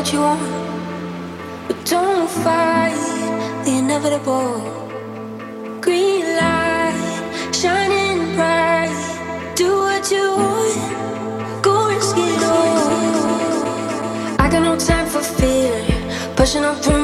what you want, but don't fight the inevitable. Green light, shining bright. Do what you want, go risk it all. I got no time for fear, pushing up through.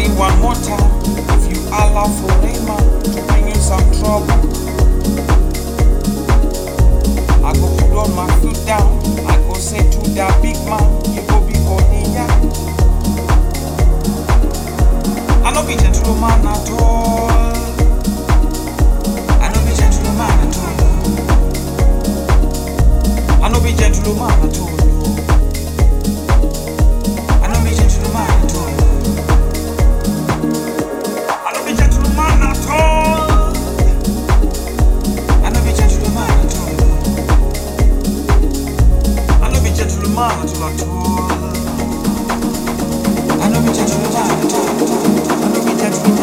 me one more time. If you allow for Rema to bring you some trouble, I go put on my foot down. I go say to that big man, you go be Konya. I no be gentleman at all. I no be gentleman at all. I no be gentleman at all. I know we can Tortur, anno mit we Tortur.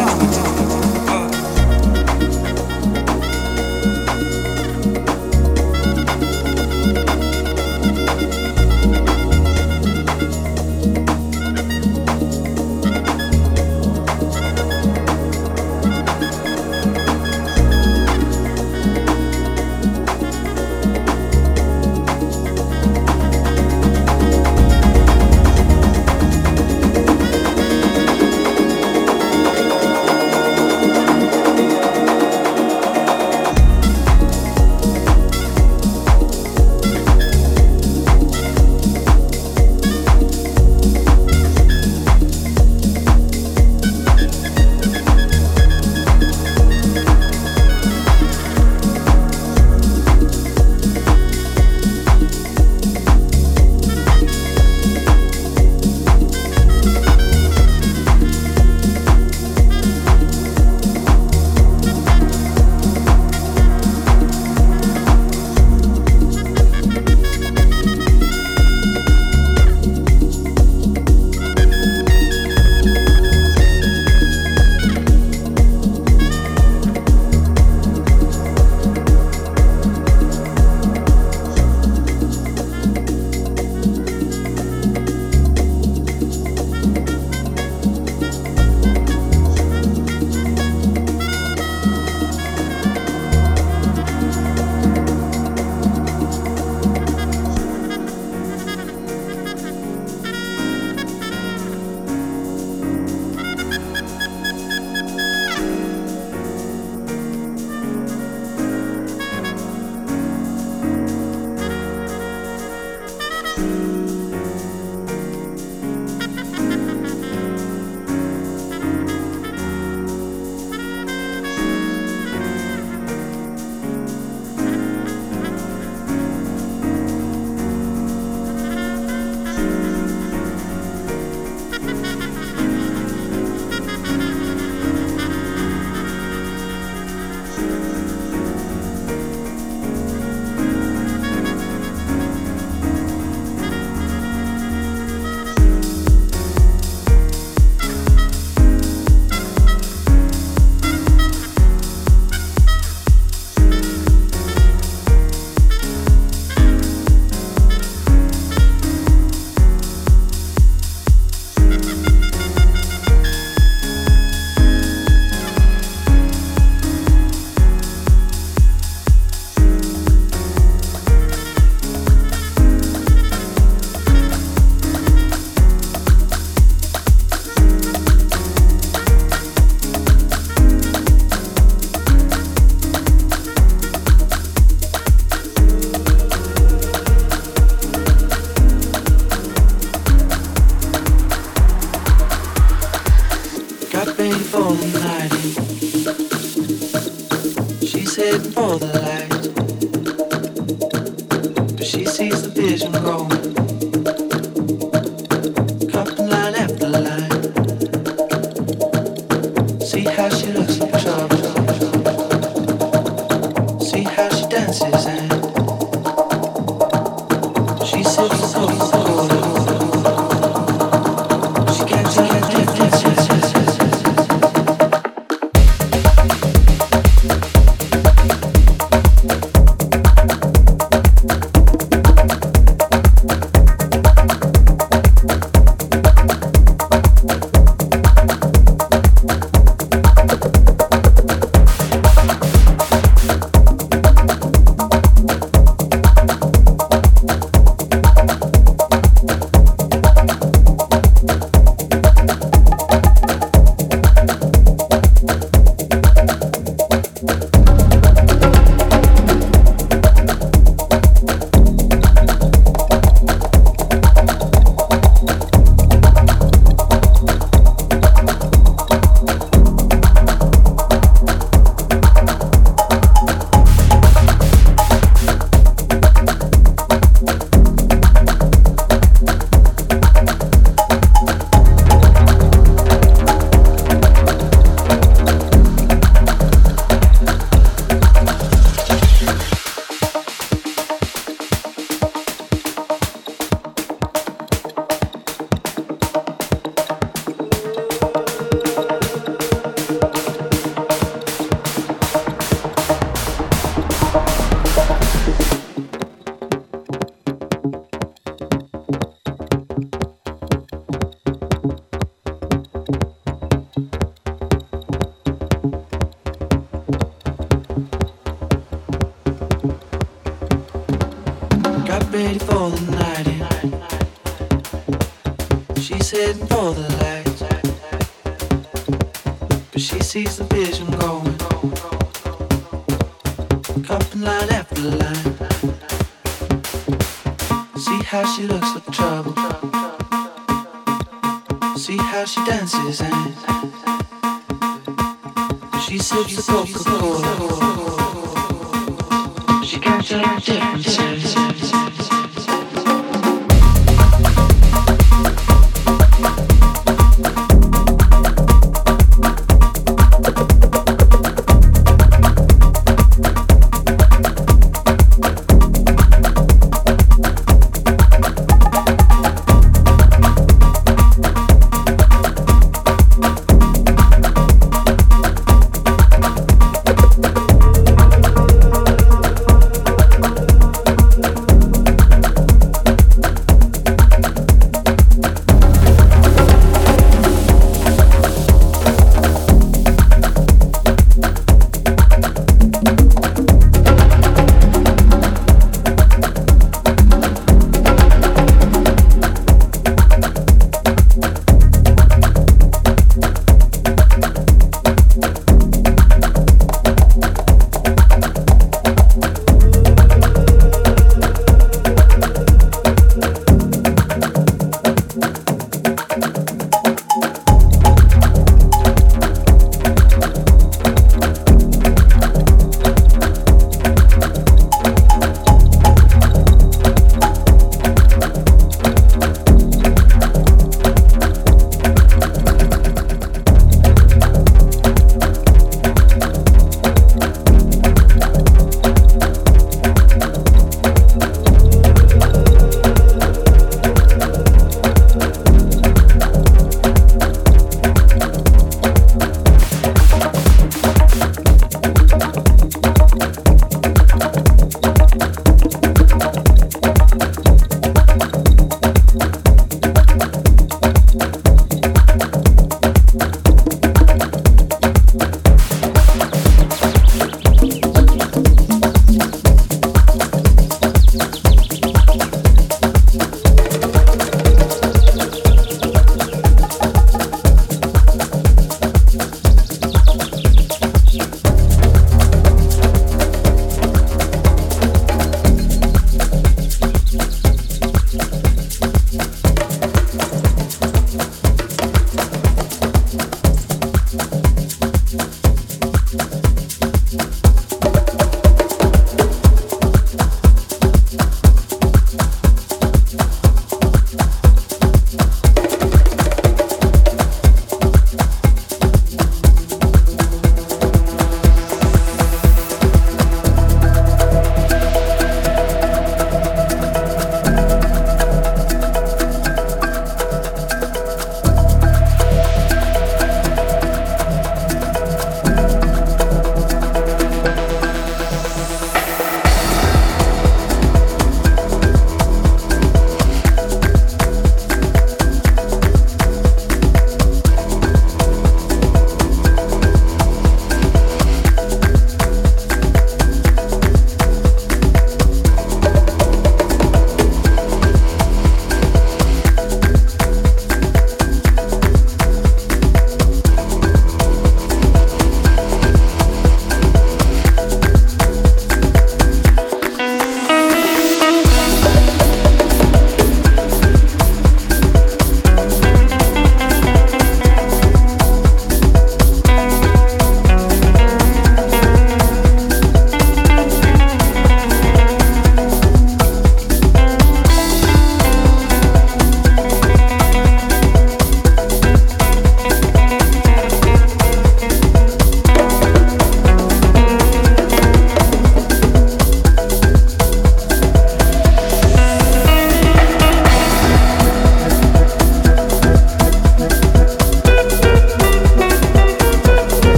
she dances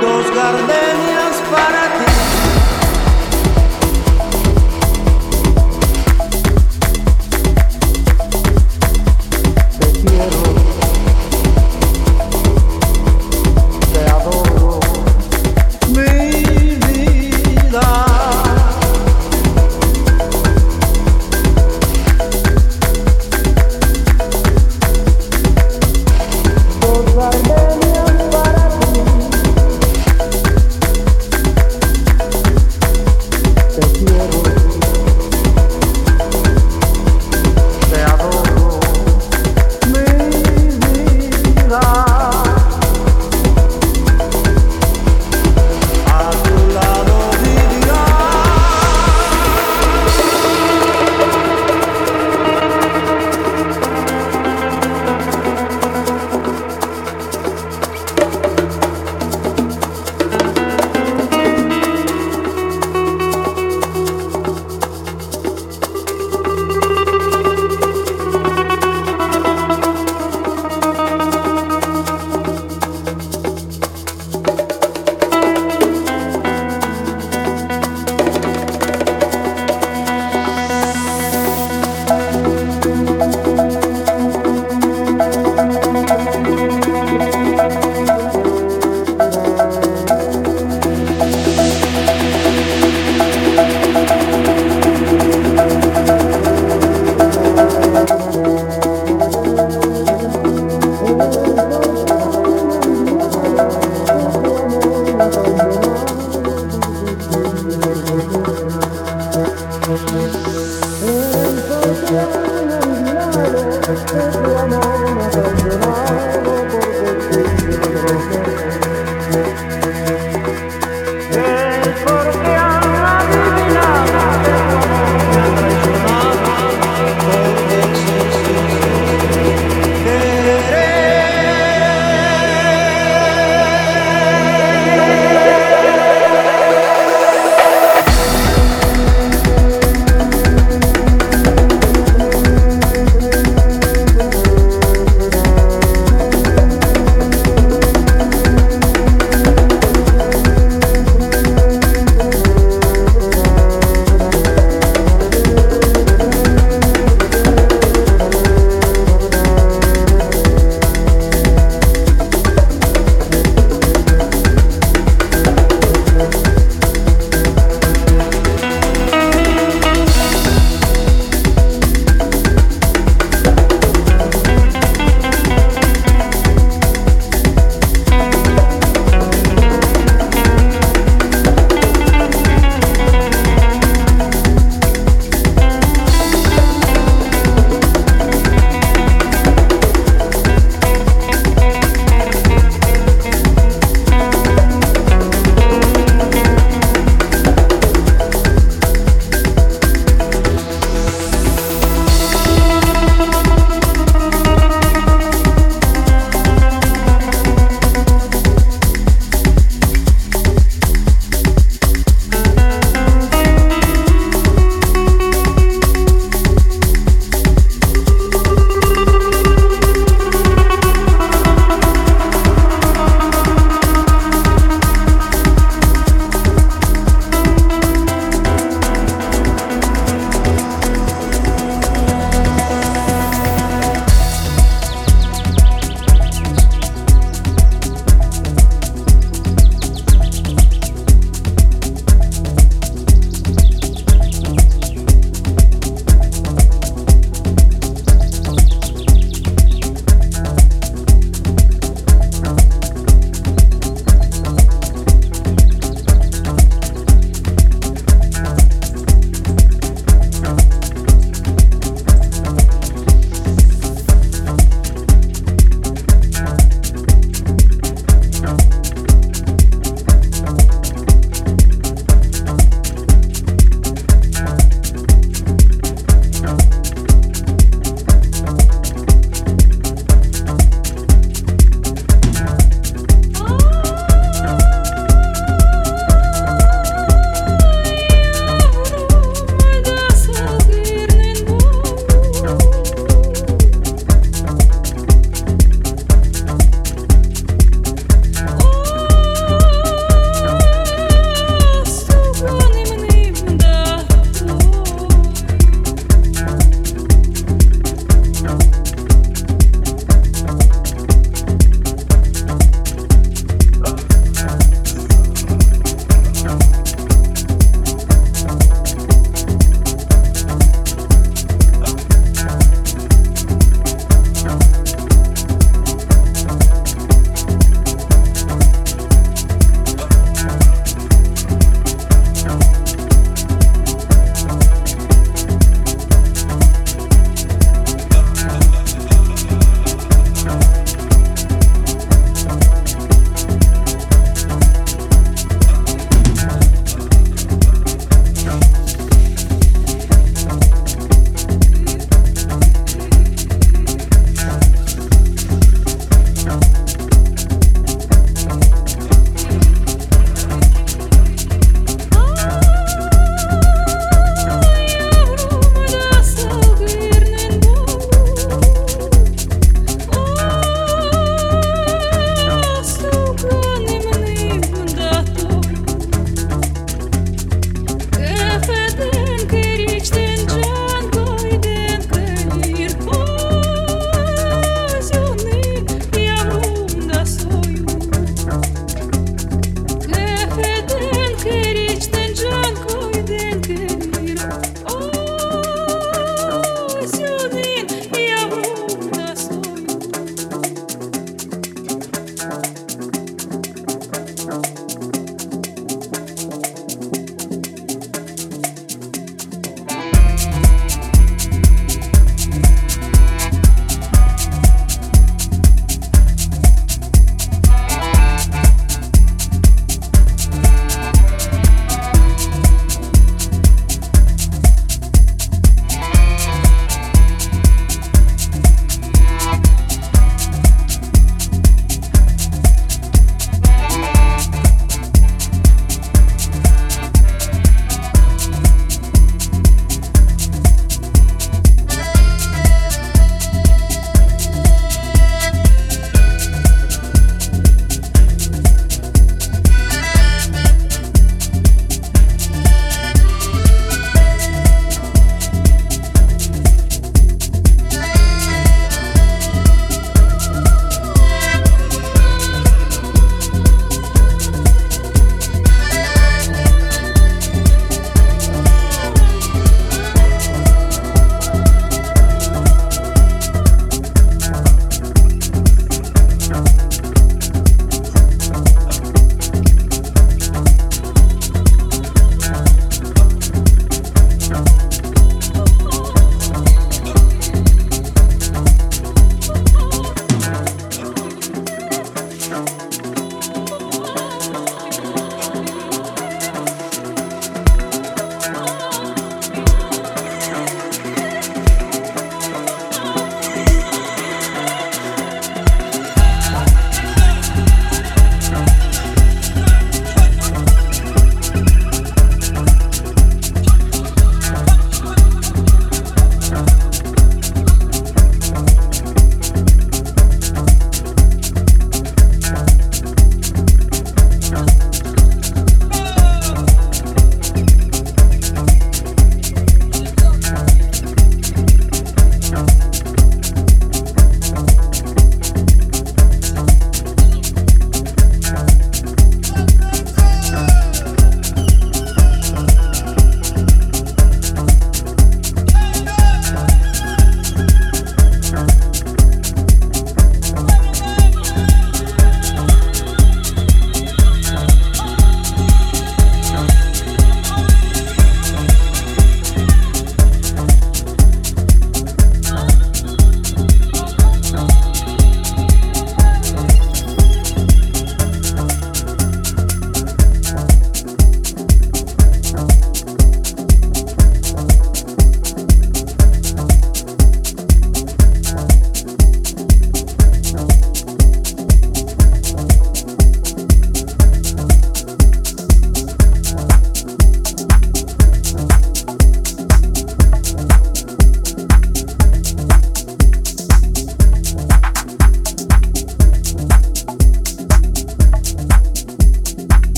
dos gardenias para